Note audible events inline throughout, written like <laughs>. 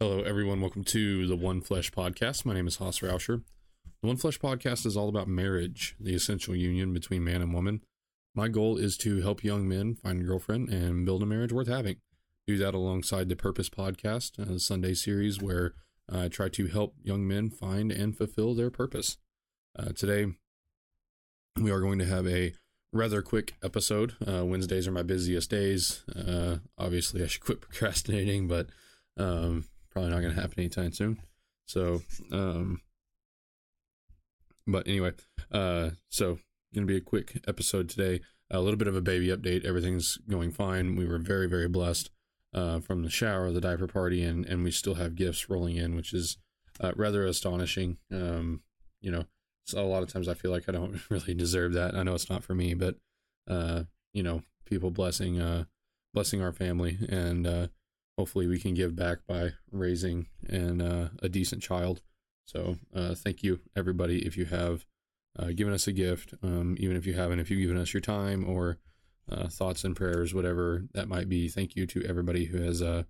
Hello, everyone. Welcome to the One Flesh Podcast. My name is Haas Rauscher. The One Flesh Podcast is all about marriage, the essential union between man and woman. My goal is to help young men find a girlfriend and build a marriage worth having. Do that alongside the Purpose Podcast, a Sunday series where I try to help young men find and fulfill their purpose. Uh, today, we are going to have a rather quick episode. Uh, Wednesdays are my busiest days. Uh, obviously, I should quit procrastinating, but um, probably not going to happen anytime soon. So, um, but anyway, uh, so going to be a quick episode today. A little bit of a baby update. Everything's going fine. We were very, very blessed uh, from the shower, the diaper party, and and we still have gifts rolling in, which is uh, rather astonishing. Um, you know, so a lot of times I feel like I don't <laughs> really deserve that. I know it's not for me, but uh, you know, people blessing uh, blessing our family, and uh, hopefully we can give back by raising and uh, a decent child. So uh, thank you everybody if you have uh, given us a gift, um, even if you haven't, if you've given us your time or uh, thoughts and prayers, whatever that might be. Thank you to everybody who has uh,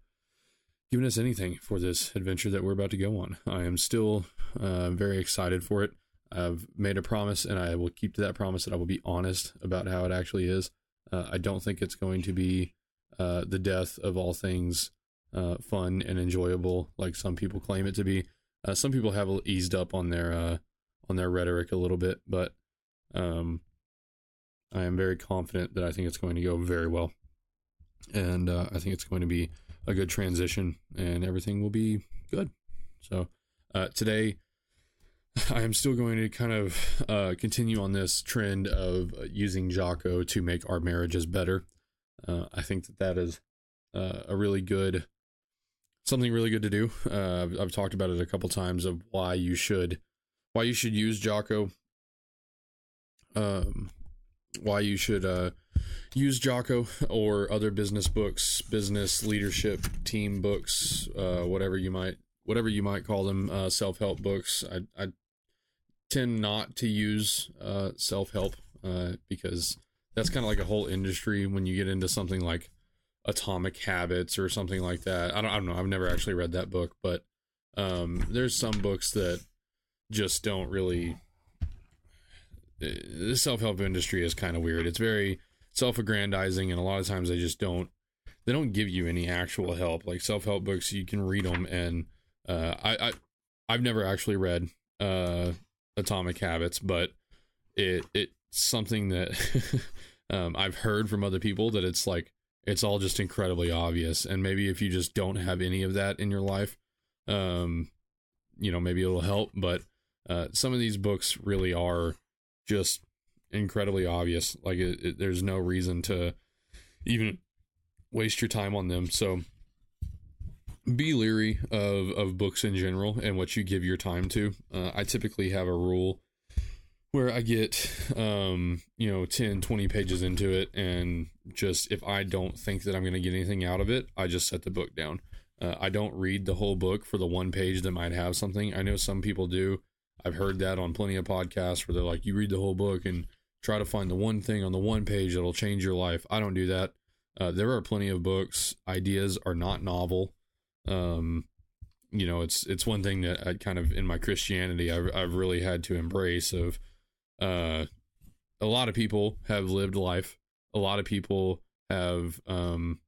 given us anything for this adventure that we're about to go on. I am still uh, very excited for it. I've made a promise, and I will keep to that promise that I will be honest about how it actually is. I don't think it's going to be the death of all things uh, fun and enjoyable, like some people claim it to be. Uh, some people have eased up on their uh, on their rhetoric a little bit, but um, I am very confident that I think it's going to go very well, and uh, I think it's going to be a good transition, and everything will be good. So uh, today, <laughs> I am still going to kind of uh, continue on this trend of using Jocko to make our marriages better. Uh, I think that that is uh, a really good something really good to do. Uh, I've, I've talked about it a couple times of why you should why you should use Jocko. Um, why you should uh, use Jocko or other business books, business leadership team books, uh, whatever you might whatever you might call them, uh, self help books. I, I tend not to use uh, self help uh, because that's kind of like a whole industry when you get into something like Atomic Habits or something like that. I don't, I don't know. I've never actually read that book, but um, there's some books that just don't really. The self help industry is kind of weird. It's very self aggrandizing, and a lot of times they just don't. They don't give you any actual help. Like self help books, you can read them, and uh, I, I I've never actually read uh, Atomic Habits, but it it's something that <laughs> um, I've heard from other people that it's like it's all just incredibly obvious. And maybe if you just don't have any of that in your life, um, you know, maybe it'll help. But uh, some of these books really are just incredibly obvious. Like it, it, there's no reason to even waste your time on them. So be leery of of books in general and what you give your time to. Uh, I typically have a rule where I get, um, you know, 10, 20 pages into it, and just if I don't think that I'm going to get anything out of it, I just set the book down. Uh, I don't read the whole book for the one page that might have something. I know some people do. I've heard that on plenty of podcasts where they're like, you read the whole book and try to find the one thing on the one page that'll change your life. I don't do that. Uh, there are plenty of books. Ideas are not novel. Um, you know, it's it's one thing that I kind of in my Christianity I've I've really had to embrace of uh, a lot of people have lived life. A lot of people have. Um,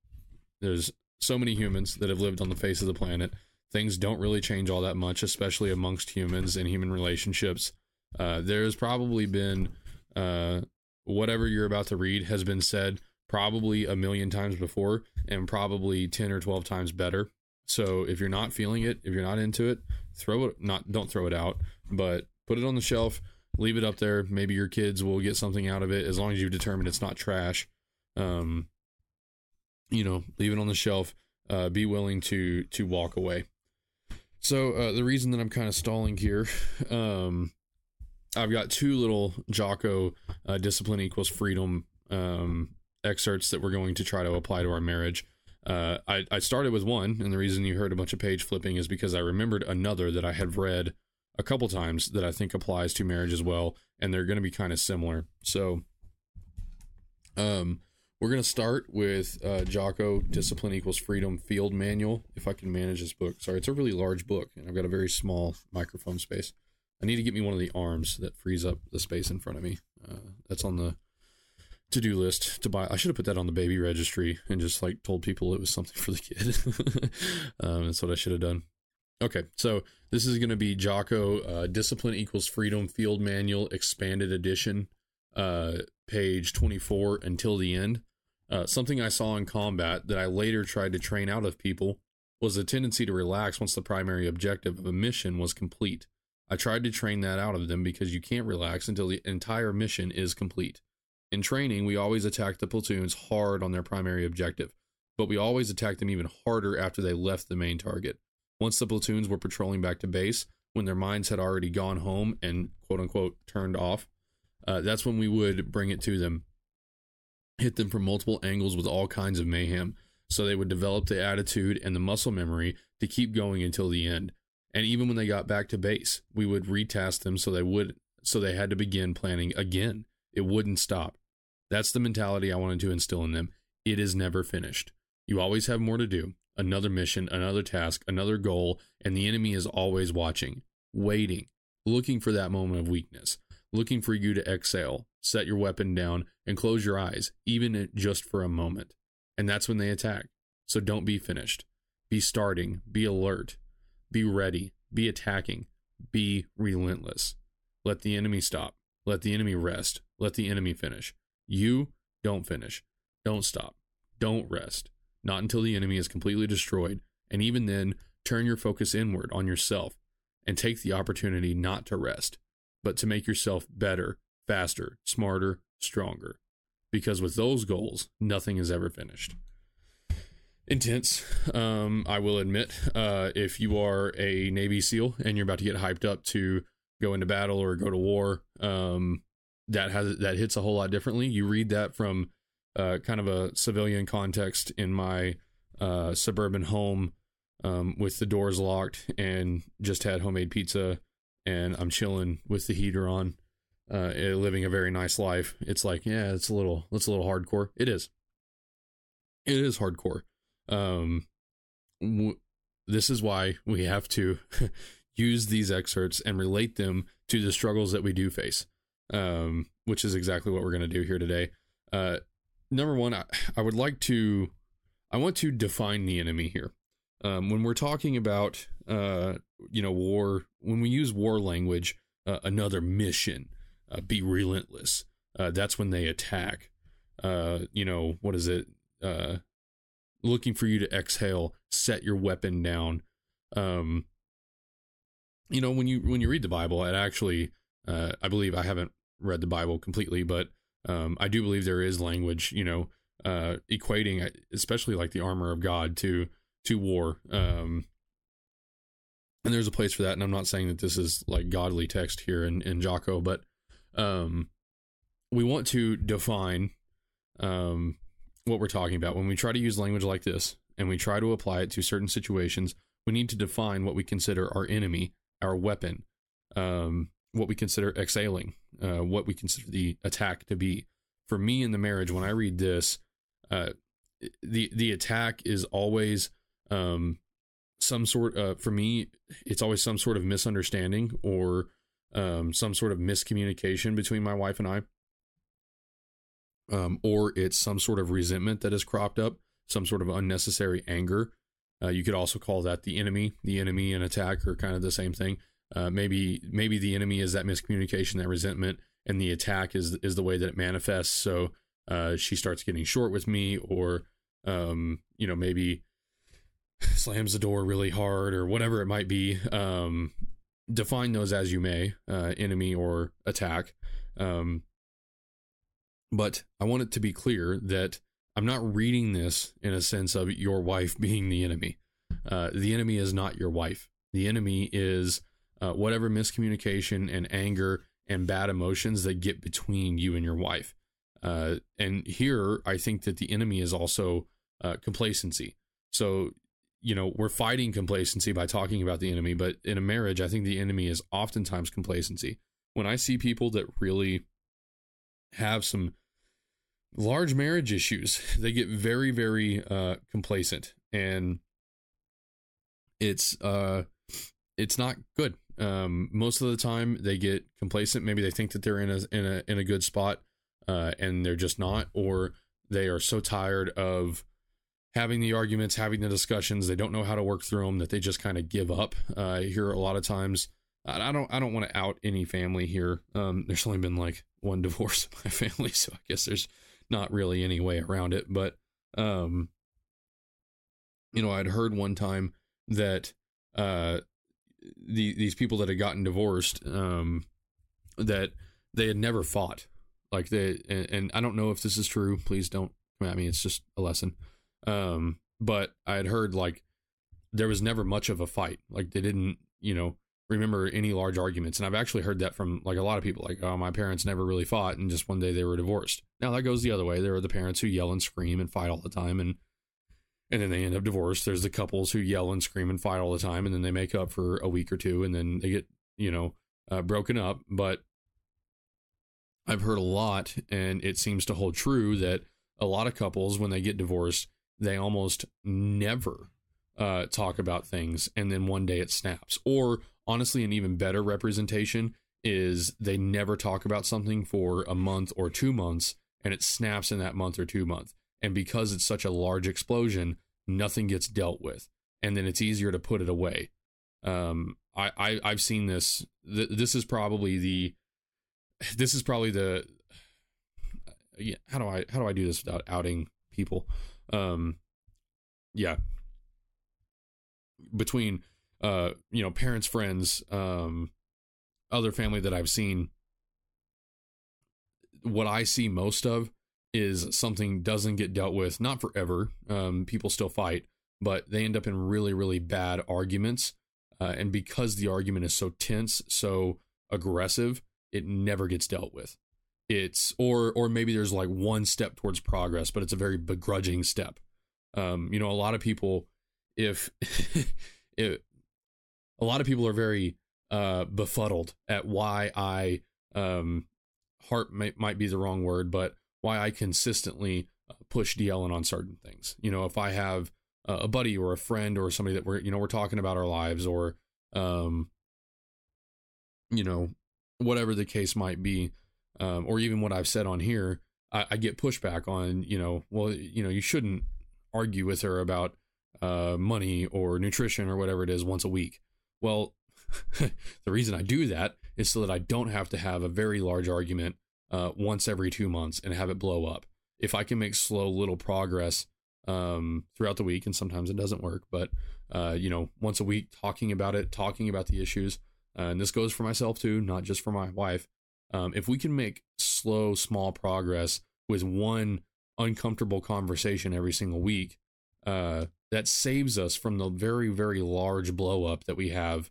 there's so many humans that have lived on the face of the planet. Things don't really change all that much, especially amongst humans and human relationships. Uh, there's probably been uh, whatever you're about to read has been said probably a million times before and probably 10 or 12 times better. So if you're not feeling it, if you're not into it, throw it not don't throw it out, but put it on the shelf, leave it up there. Maybe your kids will get something out of it as long as you've determined it's not trash. Um, you know, leave it on the shelf. Uh, be willing to to walk away. So uh, the reason that I'm kind of stalling here, um, I've got two little Jocko uh, discipline equals freedom um, excerpts that we're going to try to apply to our marriage. Uh, I, I started with one, and the reason you heard a bunch of page flipping is because I remembered another that I had read a couple times that I think applies to marriage as well, and they're going to be kind of similar. So, um, we're gonna start with uh, Jocko Discipline Equals Freedom Field Manual. If I can manage this book, sorry, it's a really large book, and I've got a very small microphone space. I need to get me one of the arms that frees up the space in front of me. Uh, that's on the to do list to buy. I should have put that on the baby registry and just like told people it was something <laughs> for the kid. <laughs> um, that's what I should have done. Okay, so this is going to be Jocko uh, Discipline Equals Freedom Field Manual Expanded Edition, uh, page 24 until the end. Uh, something I saw in combat that I later tried to train out of people was a tendency to relax once the primary objective of a mission was complete. I tried to train that out of them because you can't relax until the entire mission is complete. In training, we always attack the platoons hard on their primary objective, but we always attack them even harder after they left the main target. Once the platoons were patrolling back to base, when their minds had already gone home and quote unquote turned off, uh, that's when we would bring it to them, hit them from multiple angles with all kinds of mayhem. So they would develop the attitude and the muscle memory to keep going until the end. And even when they got back to base, we would retask them so they would so they had to begin planning again. It wouldn't stop. That's the mentality I wanted to instill in them. It is never finished. You always have more to do. Another mission, another task, another goal, and the enemy is always watching, waiting, looking for that moment of weakness, looking for you to exhale, set your weapon down, and close your eyes, even just for a moment. And that's when they attack. So don't be finished. Be starting, be alert, be ready, be attacking, be relentless. Let the enemy stop. Let the enemy rest. Let the enemy finish. You don't finish. Don't stop. Don't rest. Not until the enemy is completely destroyed. And even then, turn your focus inward on yourself and take the opportunity not to rest, but to make yourself better, faster, smarter, stronger. Because with those goals, nothing is ever finished intense. Um, I will admit, uh, if you are a Navy SEAL and you're about to get hyped up to go into battle or go to war, um, that has that hits a whole lot differently. You read that from uh, kind of a civilian context in my uh, suburban home um, with the doors locked and just had homemade pizza and I'm chilling with the heater on, uh, eh, living a very nice life. It's like, yeah, it's a little, it's a little hardcore. It is. It is hardcore. Um, w- this is why we have to <laughs> use these excerpts and relate them to the struggles that we do face, um, which is exactly what we're going to do here today. Uh, number one, I, I, would like to, I want to define the enemy here. Um, when we're talking about, uh, you know, war, when we use war language, uh, another mission, uh, be relentless. Uh, that's when they attack. Uh, you know, what is it? looking for you to exhale, set your weapon down. Um, you know, when you when you read the Bible, it actually, uh, I believe I haven't read the Bible completely, but um, I do believe there is language, you know, uh, equating, especially like the armor of God to to war. Um, and there's a place for that. And I'm not saying that this is like godly text here in in Jocko, but um, we want to define um, what we're talking about. When we try to use language like this and we try to apply it to certain situations, we need to define what we consider our enemy, our weapon, um, what we consider exhaling, uh, what we consider the attack to be. For me in the marriage, when I read this, uh, the the attack is always um, some sort. Uh, for me, it's always some sort of misunderstanding or um, some sort of miscommunication between my wife and I um, or it's some sort of resentment that has cropped up, some sort of unnecessary anger. Uh, you could also call that the enemy. The enemy and attack are kind of the same thing. Uh, maybe maybe the enemy is that miscommunication, that resentment, and the attack is is the way that it manifests. So uh, she starts getting short with me, or um, you know maybe <sighs> slams the door really hard, or whatever it might be. Um, define those as you may, uh, enemy or attack. Um, but I want it to be clear that I'm not reading this in a sense of your wife <laughs> being the enemy. Uh, the enemy is not your wife. The enemy is uh, whatever miscommunication and anger and bad emotions that get between you and your wife. Uh, and here, I think that the enemy is also uh, complacency. So, you know, we're fighting complacency by talking about the enemy, but in a marriage, I think the enemy is oftentimes complacency. When I see people that really have some large marriage issues. <laughs> They get very, very uh, complacent, and it's uh, it's not good. Um, most of the time, they get complacent. Maybe they think that they're in a in a in a good spot, uh, and they're just not, or they are so tired of having the arguments, having the discussions. They don't know how to work through them that they just kind of give up. Uh, I hear a lot of times. I don't. I don't want to out any family here. Um, there's only been like one <laughs> divorce in my family, so I guess there's not really any way around it. But um, you know, I'd heard one time that uh, the these people that had gotten divorced, um, that they had never fought. Like they, and, and I don't know if this is true. Please don't come at me. It's just a lesson. Um, but I had heard like there was never much of a fight. Like they didn't, you know, remember any large arguments. And I've actually heard that from like a lot of people, like, oh, my parents never really fought, and just one day they were divorced. Now that goes the other way. There are the parents who yell and scream and fight all the time, and and then they end up divorced. There's the couples who yell and scream and fight all the time, and then they make up for a week or two, and then they get you know uh, broken up. But I've heard a lot, and it seems to hold true that a lot of couples, when they get divorced, they almost never uh, talk about things, and then one day it snaps. Or honestly, an even better representation is they never talk about something for a month or two months, and it snaps in that month or two month. And because it's such a large explosion, nothing gets dealt with, and then it's easier to put it away. Um, I, I I've seen this. Th- this is probably the this is probably the yeah, how do I how do I do this without outing people? Um, yeah, between uh, you know, parents, friends, um, other family that I've seen, what I see most of is something doesn't get dealt with, not forever. Um, people still fight, but they end up in really, really bad arguments. Uh, and because the argument is so tense, so aggressive, it never gets dealt with. It's or or maybe there's like one step towards progress, but it's a very begrudging step. Um, you know, a lot of people, if <laughs> it, a lot of people are very uh, befuddled at why I um, heart may, might be the wrong word, but why I consistently uh, push Deellen on certain things. You know, if I have a buddy or a friend or somebody that we're you know we're talking about our lives or um, you know whatever the case might be, um, or even what I've said on here, I, I get pushback on you know well you know you shouldn't argue with her about uh, money or nutrition or whatever it is once a week. Well, <laughs> the reason I do that is so that I don't have to have a very large argument uh, once every two months and have it blow up. If I can make slow little progress um, throughout the week, and sometimes it doesn't work, but uh, you know, once a week, talking about it, talking about the issues, uh, and this goes for myself too, not just for my wife. Um, if we can make slow, small progress with one uncomfortable conversation every single week, uh, that saves us from the very, very large blow up that we have.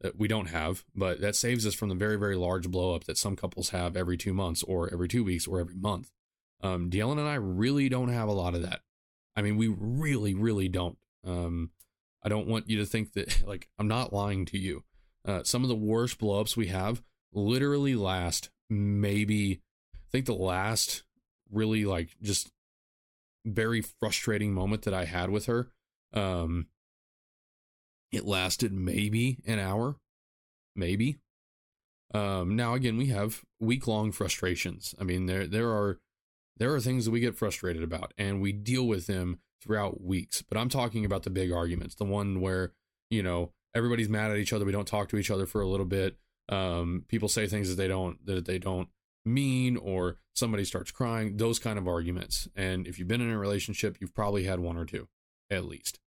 That we don't have, but that saves us from the very, very large blow up that some couples have every two months or every two weeks or every month. Um, Dylan and I really don't have a lot of that. I mean, we really, really don't. Um, I don't want you to think that, <laughs> like, I'm not lying to you. Uh, some of the worst blowups we have literally last maybe, I think the last really, like, just very frustrating moment that I had with her um, it lasted maybe an hour, maybe. Um, now again, we have week long frustrations. I mean, there there are there are things that we get frustrated about, and we deal with them throughout weeks. But I'm talking about the big arguments, the one where you know everybody's mad at each other. We don't talk to each other for a little bit. Um, people say things that they don't that they don't mean, or somebody starts crying. Those kind of arguments. And if you've been in a relationship, you've probably had one or two at least.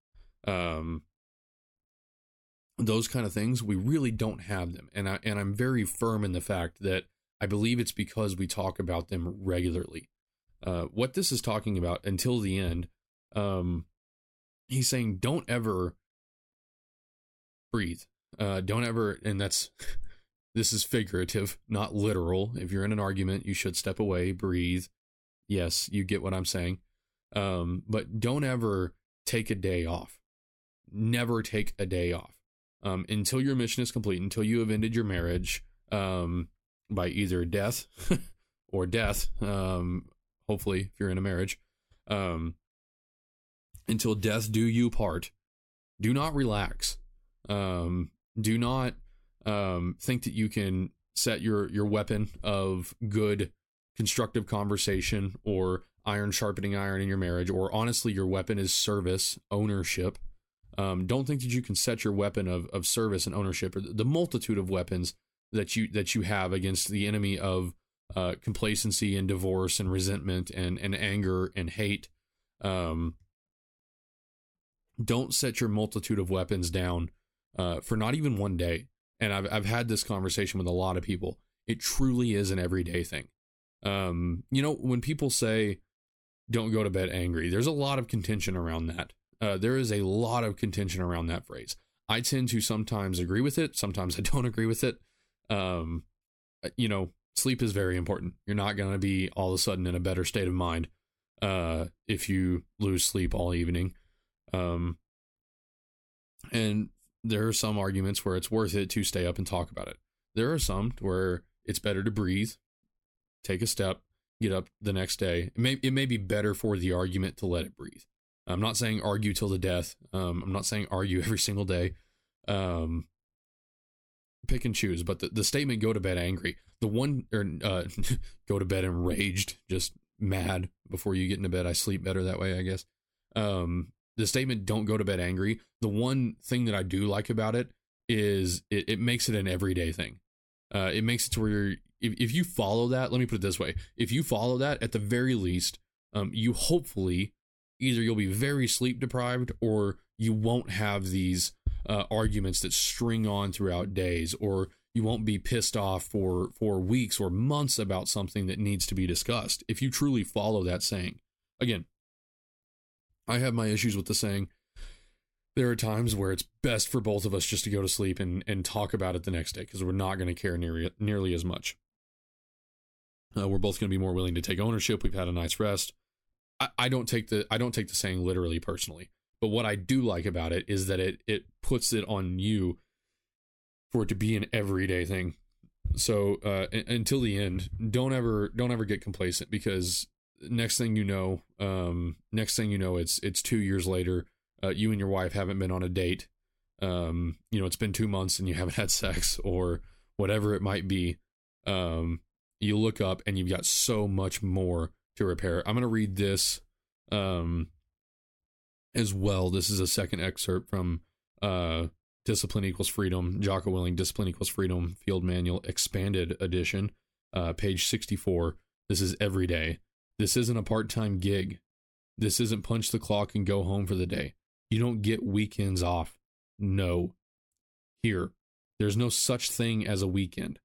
Um, those kind of things, we really don't have them. And I and I'm very firm in the fact that I believe it's because we talk about them regularly. Uh, what this is talking about until the end, um, he's saying don't ever breathe. Uh, don't ever, and that's <laughs> this is figurative, not literal. If you're in an argument, you should step away, breathe. Yes, you get what I'm saying. Um, but don't ever take a day off. Never take a day off um, until your mission is complete, until you have ended your marriage um, by either death <laughs> or death. Um, hopefully, if you're in a marriage. Um, until death do you part. Do not relax. Um, do not um, think that you can set your your weapon of good constructive conversation or iron sharpening iron in your marriage or honestly your weapon is service ownership um, don't think that you can set your weapon of, of service and ownership or the multitude of weapons that you that you have against the enemy of uh, complacency and divorce and resentment and, and anger and hate. Um, don't set your multitude of weapons down uh, for not even one day. And I've, I've had this conversation with a lot of people. It truly is an everyday thing. Um, you know when people say don't go to bed angry there's a lot of contention around that uh, there is a lot of contention around that phrase. I tend to sometimes agree with it, sometimes I don't <laughs> agree with it. Um, uh, you know, sleep is very important. You're not going to be all of a sudden in a better state of mind uh, if you lose sleep all evening. Um, and there are some arguments where it's worth it to stay up and talk about it. There are some where it's better to breathe, take a step, get up the next day. It may, it may be better for the argument to let it breathe. I'm not saying argue till the death. Um, I'm not saying argue <laughs> every single day. Um, pick and choose. But the, the statement "go to bed angry," the one or uh, <laughs> go to bed enraged, just mad before you get into bed. I sleep better that way, I guess. Um, the statement "don't go to bed angry." The one thing that I do like about it is it, it makes it an everyday thing. Uh, it makes it to where if, if you follow that, let me put it this way: if you follow that, at the very least, um, you hopefully either you'll be very sleep deprived or you won't have these uh, arguments that string on throughout days or you won't be pissed off for for weeks or months about something that needs to be discussed if you truly follow that saying. Again i have my issues with the saying. There are times where it's best for both of us just to go to sleep and and talk about it the next day because we're not going to care nearly nearly as much. Uh, we're both going to be more willing to take ownership. We've had a nice rest I, I don't take the I don't take the saying literally personally. But what I do like about it is that it it puts it on you for it to be an everyday thing. So uh, until the end, don't ever don't ever get complacent because next thing you know, um, next thing you know, it's it's two years later. Uh, you and your wife haven't been on a date. Um, you know, it's been two months and you haven't had sex or whatever it might be. Um, you look up and you've got so much more to repair. I'm going to read this um, as well. This is a second excerpt from uh, Discipline Equals Freedom, Jocko Willink, Discipline Equals Freedom Field Manual, Expanded Edition, uh, page 64. This is every day. This isn't a part time gig. This isn't punch the clock and go home for the day. You don't get weekends off. No. Here, there's no such thing as a weekend.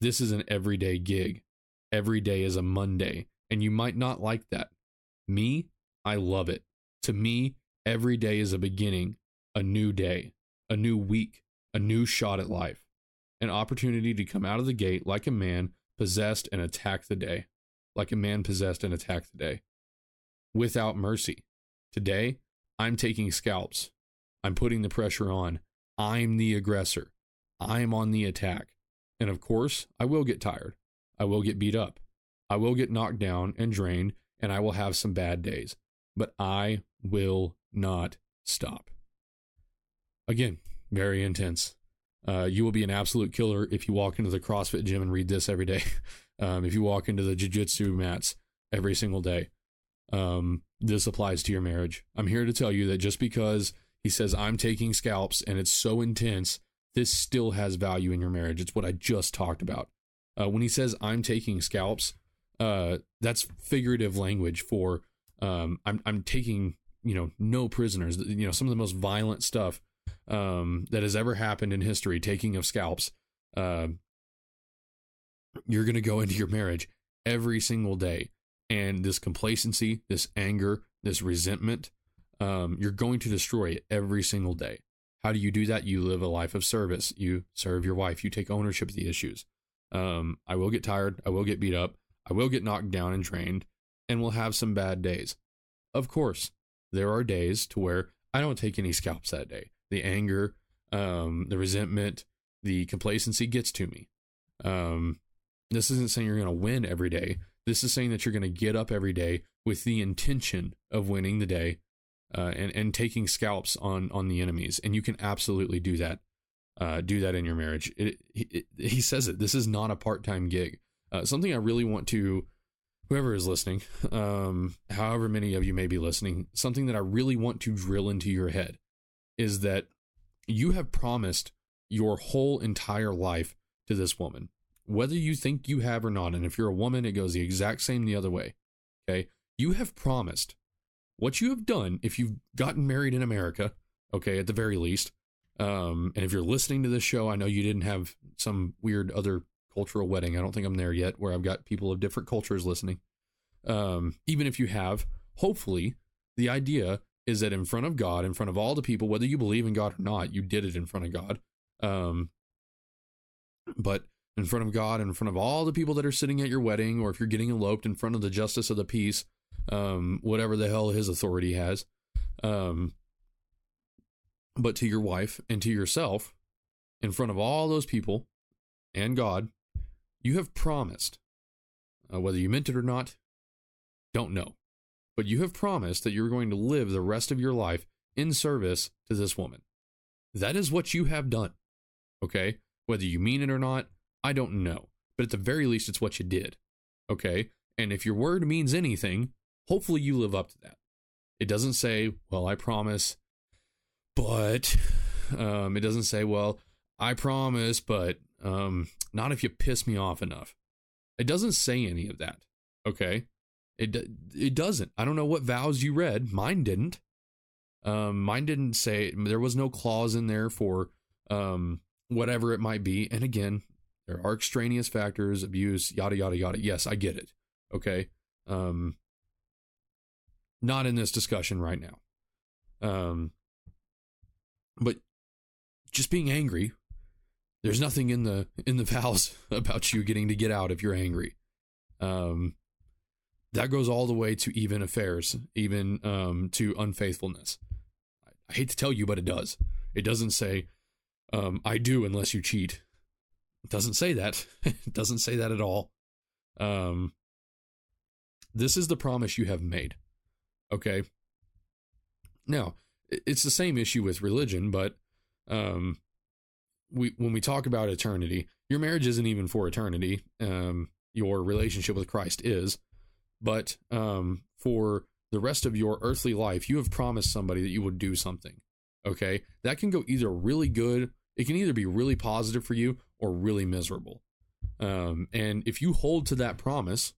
This is an everyday gig. Every day is a Monday and you might not like that. Me, I love it. To me, every day is a beginning, a new day, a new week, a new shot at life, an opportunity to come out of the gate like a man possessed and attack the day, like a man possessed and attack the day, without mercy. Today, I'm taking scalps. I'm putting the pressure on. I'm the aggressor. I'm on the attack. And of course, I will get tired. I will get beat up. I will get knocked down and drained, and I will have some bad days, but I will not stop. Again, very intense. Uh, you will be an absolute killer if you walk into the CrossFit gym and read this every day. <laughs> Um, if you walk into the jiu-jitsu mats every single day, um, this applies to your marriage. I'm here to tell you that just because he says I'm taking scalps and it's so intense, this still has value in your marriage. It's what I just talked about. Uh, when he says I'm taking scalps, uh, that's figurative language for um, I'm I'm taking you know no prisoners. You know some of the most violent stuff um, that has ever happened in history, taking of scalps. Uh, you're going to go into your marriage every single day, and this complacency, this anger, this resentment, um, you're going to destroy it every single day. How do you do that? You live a life of service. You serve your wife. You take ownership of the issues. Um, I will get tired. I will get beat up. I will get knocked down and drained and will have some bad days. Of course, there are days to where I don't take any scalps that day. The anger, um, the resentment, the complacency gets to me. Um, this isn't saying you're going to win every day. This is saying that you're going to get up every day with the intention of winning the day uh, and and taking scalps on on the enemies, and you can absolutely do that. Uh, do that in your marriage. It, it, it, he says it. This is not a part time gig. Uh, something I really want to, whoever is listening, <laughs> um, however many of you may be listening, something that I really want to drill into your head is that you have promised your whole entire life to this woman, whether you think you have or not. And if you're a woman, it goes the exact same the other way. Okay. You have promised what you have done if you've gotten married in America, okay, at the very least. Um, and if you're listening to this show, I know you didn't have some weird other cultural wedding. I don't think I'm there yet where I've got people of different cultures listening. Um, even if you have, hopefully, the idea is that in front of God, in front of all the people, whether you believe in God or not, you did it in front of God. Um, but in front of God, in front of all the people that are sitting at your wedding, or if you're getting eloped in front of the justice of the peace, um, whatever the hell his authority has. Um, but to your wife and to yourself, in front of all those people and God, you have promised, uh, whether you meant it or not, don't know, but you have promised that you're going to live the rest of your life in service to this woman. That is what you have done. Okay? Whether you mean it or not, I don't know. But at the very least, it's what you did. Okay? And if your word means anything, hopefully you live up to that. It doesn't say, well, I promise, but um, it doesn't say, well, I promise, but um, not if you piss me off enough. It doesn't say any of that. Okay? It it doesn't. I don't know what vows you read. Mine didn't. Um, mine didn't say there was no clause in there for um whatever it might be. And again, there are extraneous factors, abuse, yada yada yada. Yes, I get it. Okay. Um, not in this discussion right now. Um, but just being angry, there's nothing in the in the vows <laughs> about you getting to get out if you're angry. Um, that goes all the way to even affairs, even um, to unfaithfulness. I hate to tell you, but it does. It doesn't say, um, I do unless you cheat. It doesn't say that. <laughs> it doesn't say that at all. Um, this is the promise you have made. Okay. Now, it's the same issue with religion, but um, we when we talk about eternity, your marriage isn't even for eternity. Um, your relationship with Christ is, but um, for the rest of your earthly life, you have promised somebody that you would do something. Okay, that can go either really good, it can either be really positive for you or really miserable. Um, and if you hold to that promise,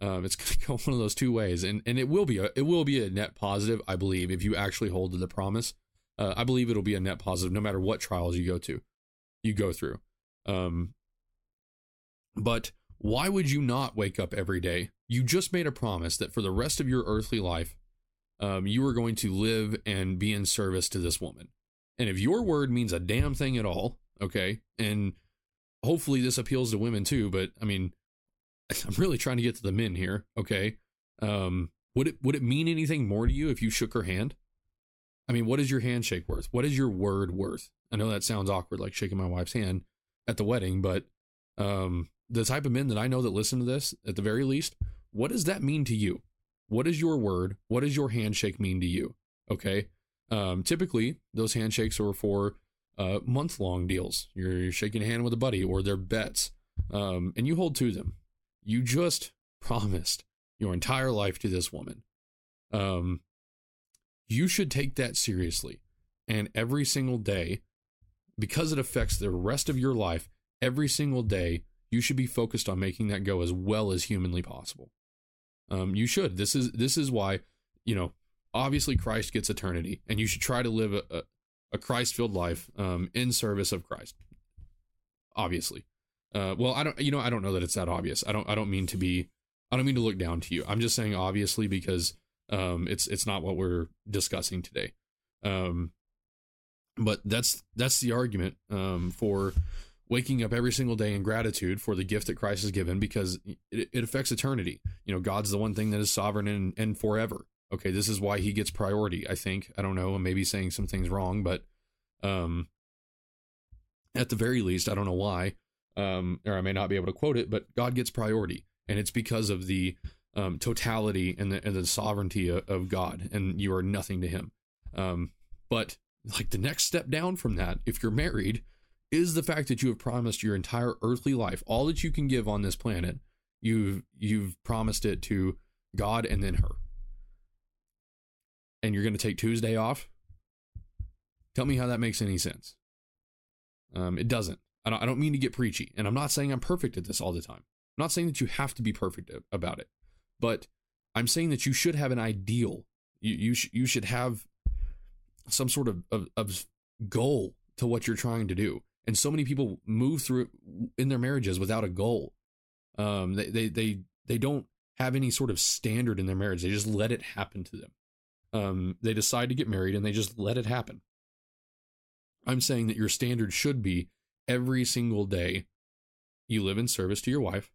um, it's <laughs> going to go one of those two ways, and and it will be a it will be a net positive, I believe, if you actually hold to the promise. Uh, I believe it'll be a net positive no matter what trials you go to, you go through. Um, but why would you not wake up every day? You just made a promise that for the rest of your earthly life, um, you are going to live and be in service to this woman. And if your word means a damn thing at all, okay, and hopefully this appeals to women too, but I mean, <laughs> I'm really trying to get to the men here, okay? Um, would it would it mean anything more to you if you shook her hand? I mean, what is your handshake worth? What is your word worth? I know that sounds awkward, like shaking my wife's hand at the wedding, but um, the type of men that I know that listen to this, at the very least, what does that mean to you? What is your word? What does your handshake mean to you? Okay. Um, typically, those handshakes are for uh, month long deals. You're, you're, shaking a hand with a buddy or they're bets, um, and you hold to them. You just <laughs> promised your entire life to this woman. Um, you should take that seriously. And every single day, because it affects the rest of your life, every single day, you should be focused on making that go as well as humanly possible. Um, you should. This is this is why, you know, obviously Christ gets eternity, and you should try to live a, a, Christ-filled life um, in service of Christ. Obviously, uh, well, I don't, you know, I don't know that it's that obvious. I don't, I don't mean to be, I don't mean to look down to you. I'm just saying obviously because um, it's it's not what we're discussing today. Um, but that's that's the argument um, for waking up every single day in gratitude for the gift that Christ has given because it, it affects eternity. You know, God's the one thing that is sovereign and, and forever. Okay, this is why he gets priority, I think. I don't know, I'm maybe saying some things wrong, but um at the very least, I don't know why. Um, or I may not be able to quote it, but God gets priority. and it's because of the um, totality and the, and the sovereignty of, of, God, and you are nothing to Him. Um, but like the next step down from that, if you're married, is the fact that you have promised your entire earthly life, all that you can give on this planet, you've you've promised it to God and then her. And you're going to take Tuesday off? Tell me how that makes any sense. Um, it doesn't. I don't, I don't mean to get preachy, and I'm not saying I'm perfect at this all the time. I'm not saying that you have to be perfect about it, but I'm saying that you should have an ideal. You you, sh- you should have some sort of, of, of goal to what you're trying to do. And so many people move through in their marriages without a goal. Um, they, they they they don't have any sort of standard in their marriage. They just let it happen to them. Um, they decide to get married and they just let it happen. I'm saying that your standard should be every single day you live in service to your wife.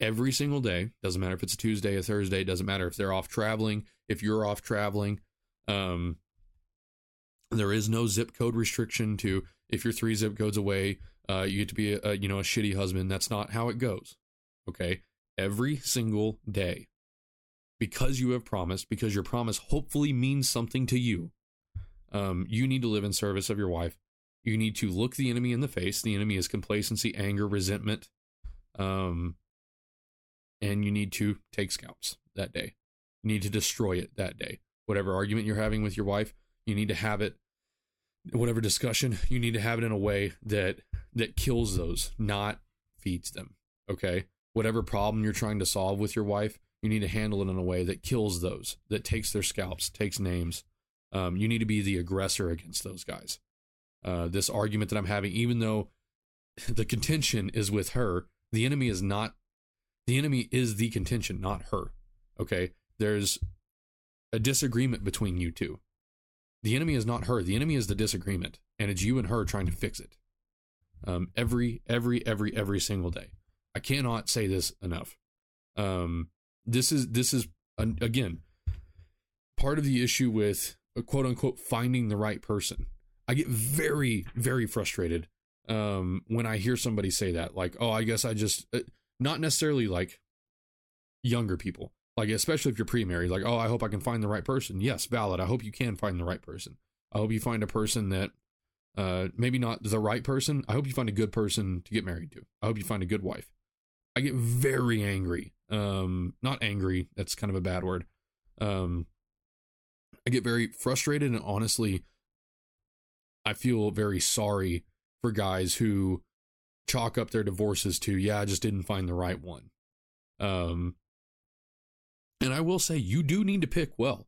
Every single day, doesn't matter if it's a Tuesday, a Thursday, doesn't matter if they're off traveling, if you're off traveling. Um, there is no zip code restriction to if you're three zip codes away, uh, you get to be a, you know a shitty husband. That's not how it goes. Okay, every single day, because you have promised, because your promise hopefully means something to you. Um, you need to live in service of your wife. You need to look the enemy in the face. The enemy is complacency, anger, resentment. Um, and you need to take scalps that day. You need to destroy it that day. Whatever argument you're having with your wife, you need to have it whatever discussion, you need to have it in a way that that kills those, not feeds them. Okay? Whatever problem you're trying to solve with your wife, you need to handle it in a way that kills those, that takes their scalps, takes names. Um, you need to be the aggressor against those guys. Uh, this argument that I'm having, even though the contention is with her, the enemy is not. The enemy is the contention, not her. Okay, there's a disagreement between you two. The enemy is not her. The enemy is the disagreement, and it's you and her trying to fix it. Um, every, every, every, every single day. I cannot say this enough. Um, this is this is again part of the issue with uh, quote unquote finding the right person. I get very, very frustrated um, when I hear somebody say that. Like, oh, I guess I just uh, not necessarily like younger people. Like especially if you're pre-married like oh i hope i can find the right person. Yes valid. I hope you can find the right person. I hope you find a person that uh maybe not the right person. I hope you find a good person to get married to. I hope you find a good wife. I get very angry um not angry that's kind of a bad word um i get very frustrated and honestly i feel very sorry for guys who chalk up their divorces to yeah i just didn't find the right one um and I will say you do need to pick well.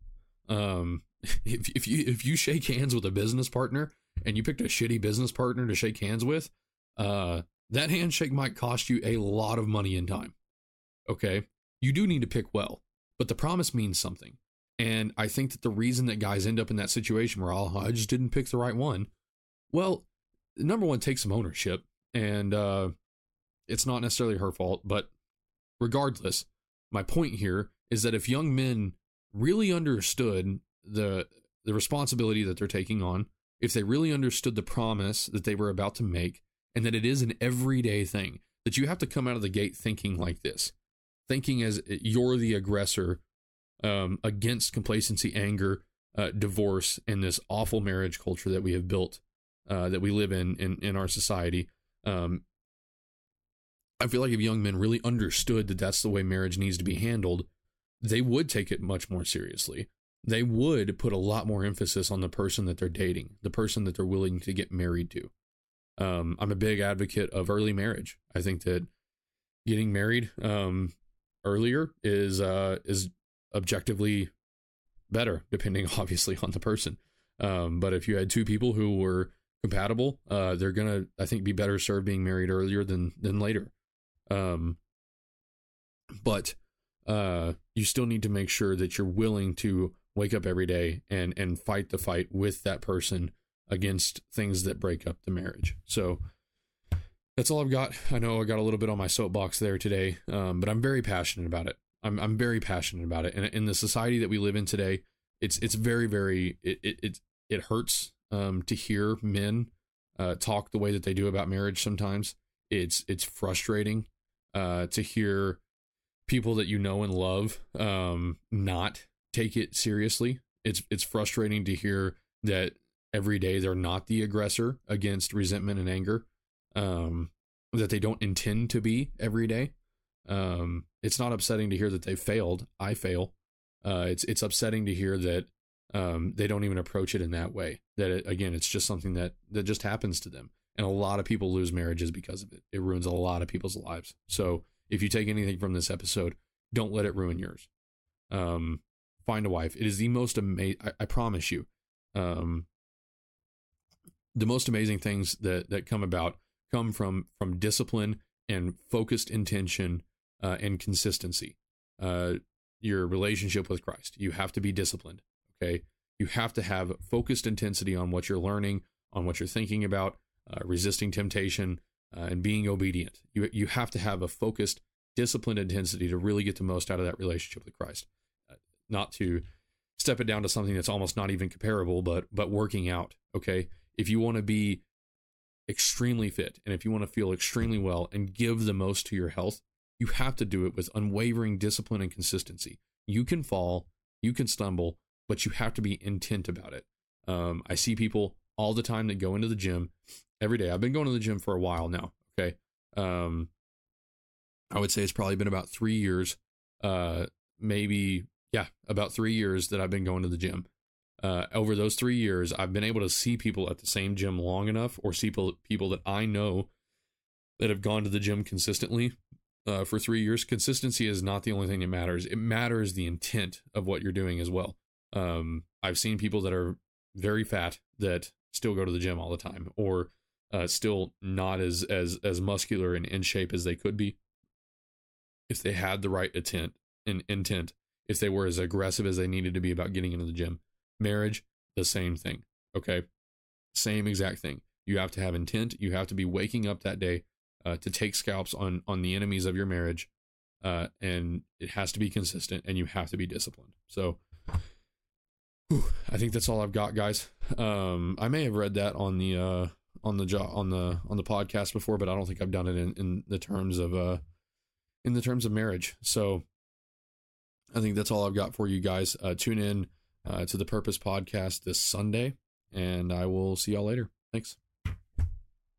Um, <laughs> if if you if you shake hands with a business partner and you picked a shitty business partner to shake hands with, uh, that handshake might cost you a lot of money and time. Okay, you do need to pick well, but the promise means something. And I think that the reason that guys end up in that situation where oh, I just didn't pick the right one, well, number one, take some ownership, and uh, it's not necessarily her fault, but regardless, my point here is that if young men really understood the the responsibility that they're taking on, if they really understood the promise that they were about to make, and that it is an everyday thing, that you have to come out of the gate thinking like this, thinking as you're the aggressor um, against complacency, anger, uh, divorce, and this awful marriage culture that we have built, uh, that we live in in, in our society. Um, I feel like if young men really understood that that's the way marriage needs to be handled, they would take it much more seriously. They would put a lot more emphasis on the person that they're dating, the person that they're willing to get married to. Um, I'm a big advocate of early marriage. I think that getting married um, earlier is uh, is objectively better, depending <laughs> obviously on the person. Um, but if you had two people who were compatible, uh, they're gonna, I think, be better served being married earlier than than later. Um, but uh, you still need to make sure that you're willing to wake up every day and and fight the fight with that person against things that break up the marriage. So that's all I've got. I know I got a little bit on my soapbox there today, um, but I'm very passionate about it. I'm I'm very passionate about it. And in the society that we live in today, it's it's very very it it it, it hurts um, to hear men uh, talk the way that they do about marriage. Sometimes it's it's frustrating uh, to hear people that you know and love um, not take it seriously. It's it's frustrating to hear that every day they're not the aggressor against resentment and anger. Um, that they don't intend to be every day. Um, it's not upsetting to hear that they failed. I fail. Uh, it's it's upsetting to hear that um, they don't even approach it in that way. That it, again, it's just something that that just happens to them, and a lot of people lose marriages because of it. It ruins a lot of people's lives. So if you take anything from this episode, don't let it ruin yours. Um, find a wife. It is the most amazing. I, promise you. Um, the most amazing things that that come about come from from discipline and focused intention uh, and consistency. Uh, your relationship with Christ. You have to be disciplined. Okay. You have to have focused intensity on what you're learning, on what you're thinking about, uh, resisting temptation, uh, and being obedient. You, you have to have a focused, disciplined intensity to really get the most out of that relationship with Christ. Uh, not to step it down to something that's almost not even comparable, but but working out. Okay. If you want to be extremely fit and if you want to feel extremely well and give the most to your health, you have to do it with unwavering discipline and consistency. You can fall, you can stumble, but you have to be intent about it. Um, I see people all the time that go into the gym every day. I've been going to the gym for a while now. Okay. Um, I would say it's probably been about three years, uh, maybe, yeah, about three years that I've been going to the gym. Uh, over those three years, I've been able to see people at the same gym long enough, or see people, that I know that have gone to the gym consistently uh, for three years. Consistency is not the only thing that matters. It matters the intent of what you're doing as well. Um, I've seen people that are very fat that still go to the gym all the time, or uh, still not as as as muscular and in shape as they could be if they had the right intent and intent. If they were as aggressive as they needed to be about getting into the gym, marriage, the same thing. Okay, same exact thing. You have to have intent. You have to be waking up that day uh, to take scalps on on the enemies of your marriage, uh, and it has to be consistent, and you have to be disciplined. So I think that's all I've got, guys. Um, I may have read that on the uh, on the on the on the podcast before, but I don't think I've done it in, in the terms of uh, in the terms of marriage. So I think that's all I've got for you guys. Uh, tune in uh, to the Purpose Podcast this Sunday, and I will see y'all later. Thanks.